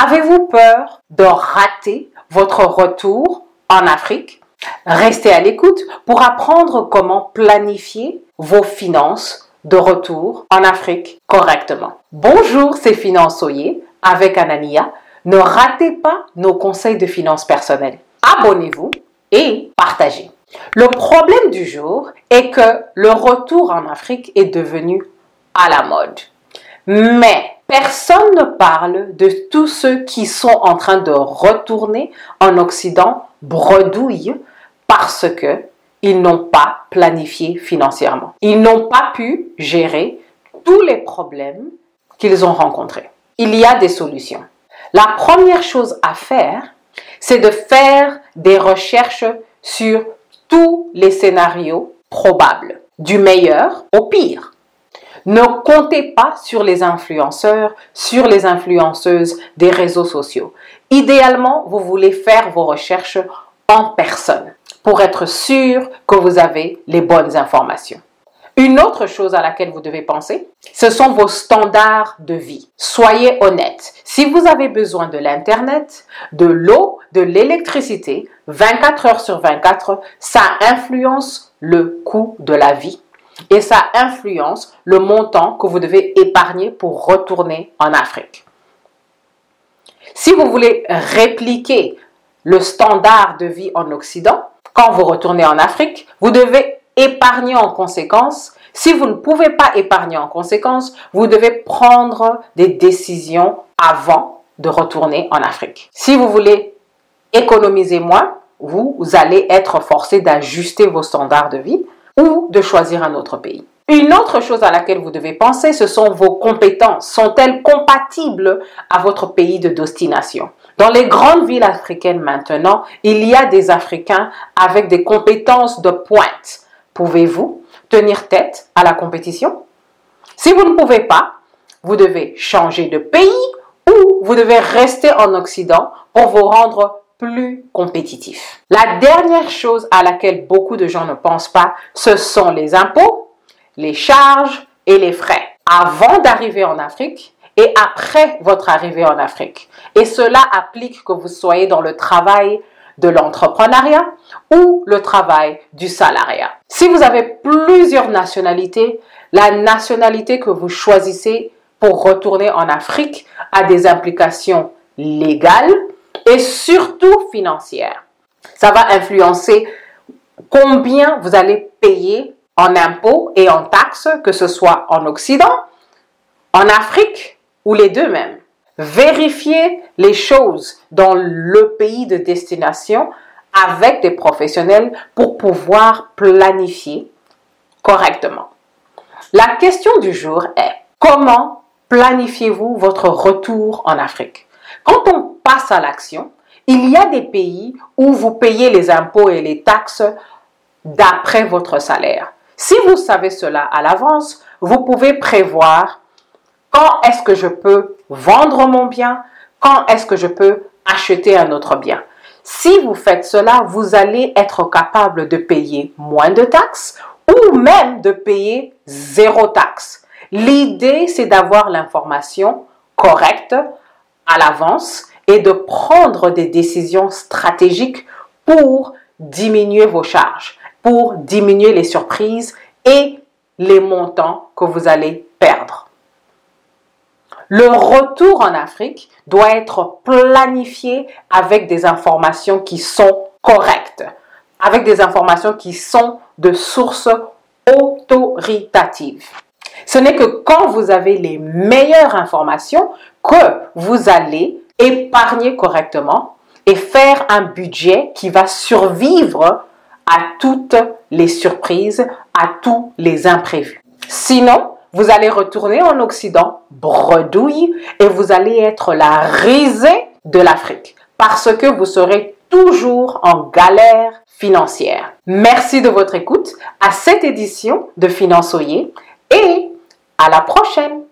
Avez-vous peur de rater votre retour en Afrique? Restez à l'écoute pour apprendre comment planifier vos finances de retour en Afrique correctement. Bonjour, c'est Finançoyer avec Anania. Ne ratez pas nos conseils de finances personnelles. Abonnez-vous et partagez. Le problème du jour est que le retour en Afrique est devenu à la mode. Mais personne ne parle de tous ceux qui sont en train de retourner en Occident bredouille parce que ils n'ont pas planifié financièrement. Ils n'ont pas pu gérer tous les problèmes qu'ils ont rencontrés. Il y a des solutions. La première chose à faire, c'est de faire des recherches sur tous les scénarios probables, du meilleur au pire. Ne comptez pas sur les influenceurs, sur les influenceuses des réseaux sociaux. Idéalement, vous voulez faire vos recherches en personne pour être sûr que vous avez les bonnes informations. Une autre chose à laquelle vous devez penser, ce sont vos standards de vie. Soyez honnête. Si vous avez besoin de l'Internet, de l'eau, de l'électricité, 24 heures sur 24, ça influence le coût de la vie et ça influence le montant que vous devez épargner pour retourner en Afrique. Si vous voulez répliquer le standard de vie en Occident, quand vous retournez en Afrique, vous devez épargner en conséquence. Si vous ne pouvez pas épargner en conséquence, vous devez prendre des décisions avant de retourner en Afrique. Si vous voulez économiser moins, vous, allez être forcé d'ajuster vos standards de vie ou de choisir un autre pays. Une autre chose à laquelle vous devez penser, ce sont vos compétences. Sont-elles compatibles à votre pays de destination? Dans les grandes villes africaines maintenant, il y a des Africains avec des compétences de pointe. Pouvez-vous tenir tête à la compétition? Si vous ne pouvez pas, vous devez changer de pays ou vous devez rester en Occident pour vous rendre plus compétitif. La dernière chose à laquelle beaucoup de gens ne pensent pas, ce sont les impôts, les charges et les frais. Avant d'arriver en Afrique, et après votre arrivée en Afrique. Et cela applique que vous soyez dans le travail de l'entrepreneuriat ou le travail du salariat. Si vous avez plusieurs nationalités, la nationalité que vous choisissez pour retourner en Afrique a des implications légales et surtout financières. Ça va influencer combien vous allez payer en impôts et en taxes, que ce soit en Occident, en Afrique ou les deux mêmes. Vérifiez les choses dans le pays de destination avec des professionnels pour pouvoir planifier correctement. La question du jour est comment planifiez-vous votre retour en Afrique? Quand on passe à l'action, il y a des pays où vous payez les impôts et les taxes d'après votre salaire. Si vous savez cela à l'avance, vous pouvez prévoir quand est-ce que je peux vendre mon bien, quand est-ce que je peux acheter un autre bien. Si vous faites cela, vous allez être capable de payer moins de taxes ou même de payer zéro taxe. L'idée, c'est d'avoir l'information correcte à l'avance et de prendre des décisions stratégiques pour diminuer vos charges, pour diminuer les surprises et les montants que vous allez perdre. Le retour en Afrique doit être planifié avec des informations qui sont correctes, avec des informations qui sont de sources autoritatives. Ce n'est que quand vous avez les meilleures informations que vous allez épargner correctement et faire un budget qui va survivre à toutes les surprises, à tous les imprévus. Sinon, vous allez retourner en Occident, bredouille, et vous allez être la risée de l'Afrique parce que vous serez toujours en galère financière. Merci de votre écoute à cette édition de Finançoyer et à la prochaine.